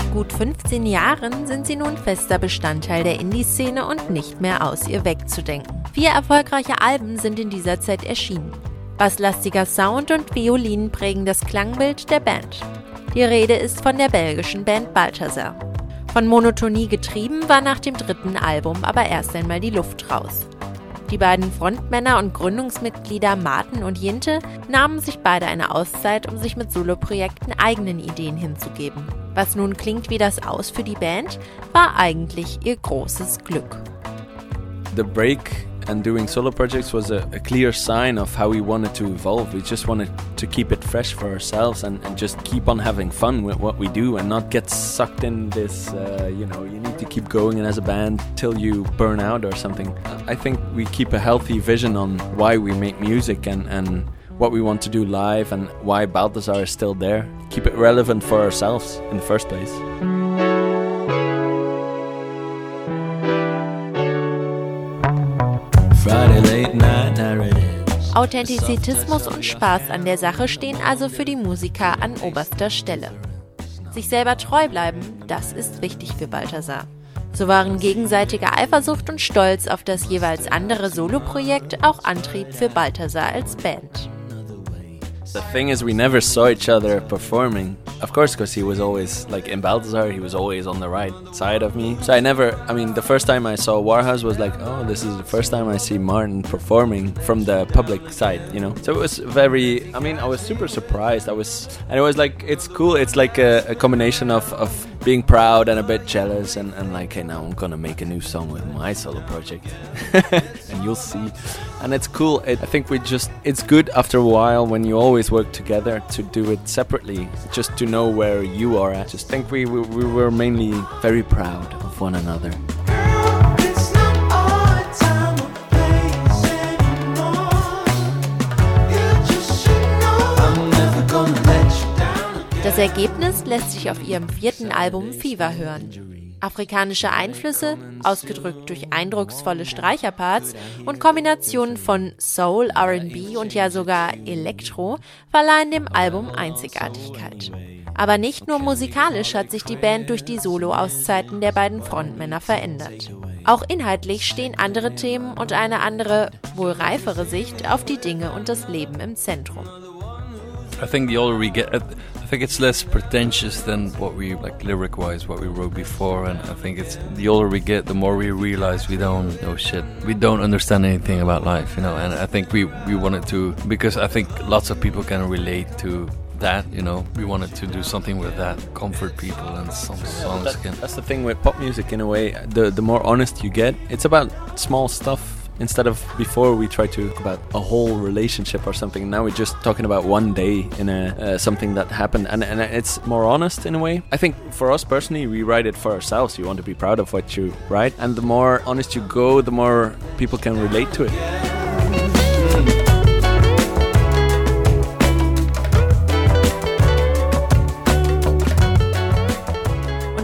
15 Jahren sind sie nun fester Bestandteil der Indie-Szene und nicht mehr aus ihr wegzudenken. Vier erfolgreiche Alben sind in dieser Zeit erschienen. Basslastiger Sound und Violinen prägen das Klangbild der Band. Die Rede ist von der belgischen Band Balthasar. Von Monotonie getrieben war nach dem dritten Album aber erst einmal die Luft raus. Die beiden Frontmänner und Gründungsmitglieder Martin und Jinte nahmen sich beide eine Auszeit, um sich mit Soloprojekten eigenen Ideen hinzugeben. Was nun klingt wie das Aus für die Band, war eigentlich ihr großes Glück. The break and doing solo projects was a, a, clear sign of how we wanted to evolve. We just wanted to keep it fresh for ourselves and, and just keep on having fun with what we do and not get sucked in this, uh, you know, you need to keep going as a band till you burn out or something. I think we keep a healthy vision on why we make music and, and what we want to do live and why Balthazar is still there. Keep it relevant for ourselves in the first place. Authentizismus und Spaß an der Sache stehen also für die Musiker an oberster Stelle. Sich selber treu bleiben, das ist wichtig für Balthasar. So waren gegenseitige Eifersucht und Stolz auf das jeweils andere Soloprojekt auch Antrieb für Balthasar als Band. The thing is, we never saw each other performing. Of course, because he was always like in Balthazar, he was always on the right side of me. So I never, I mean, the first time I saw Warhaus was like, oh, this is the first time I see Martin performing from the public side, you know? So it was very, I mean, I was super surprised. I was, and it was like, it's cool. It's like a, a combination of, of being proud and a bit jealous and, and like, hey, now I'm gonna make a new song with my solo project. and you'll see. And it's cool. It, I think we just, it's good after a while when you always work together to do it separately, just to know where you are at. Just think we, we, we were mainly very proud of one another. Das Ergebnis lässt sich auf ihrem vierten Album Fever hören. Afrikanische Einflüsse, ausgedrückt durch eindrucksvolle Streicherparts und Kombinationen von Soul, RB und ja sogar Elektro verleihen dem Album Einzigartigkeit. Aber nicht nur musikalisch hat sich die Band durch die Solo-Auszeiten der beiden Frontmänner verändert. Auch inhaltlich stehen andere Themen und eine andere, wohl reifere Sicht auf die Dinge und das Leben im Zentrum. I think the older we get, I think it's less pretentious than what we like lyric wise, what we wrote before. And I think it's the older we get, the more we realize we don't know shit. We don't understand anything about life, you know. And I think we we wanted to because I think lots of people can relate to that you know we wanted to do something with that comfort people and some songs That- can that's the thing with pop music in a way. The the more honest you get, it's about small stuff instead of before we try to talk about a whole relationship or something. Now we're just talking about one day in a uh, something that happened, and and it's more honest in a way. I think for us personally, we write it for ourselves. You want to be proud of what you write, and the more honest you go, the more people can relate to it.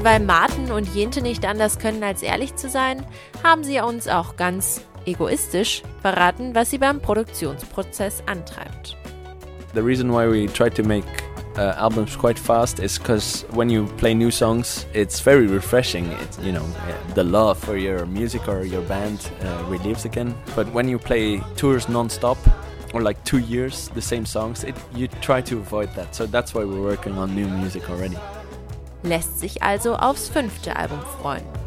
Weil Martin und Jinte nicht anders können, als ehrlich zu sein, haben sie uns auch ganz egoistisch verraten, was sie beim Produktionsprozess antreibt. The reason why we try to make uh, albums quite fast is because when you play new songs, it's very refreshing. It's you know the love for your music or your band uh, relives again. But when you play tours non-stop or like two years the same songs, it you try to avoid that. So that's why we're working on new music already. Lässt sich also aufs fünfte Album freuen.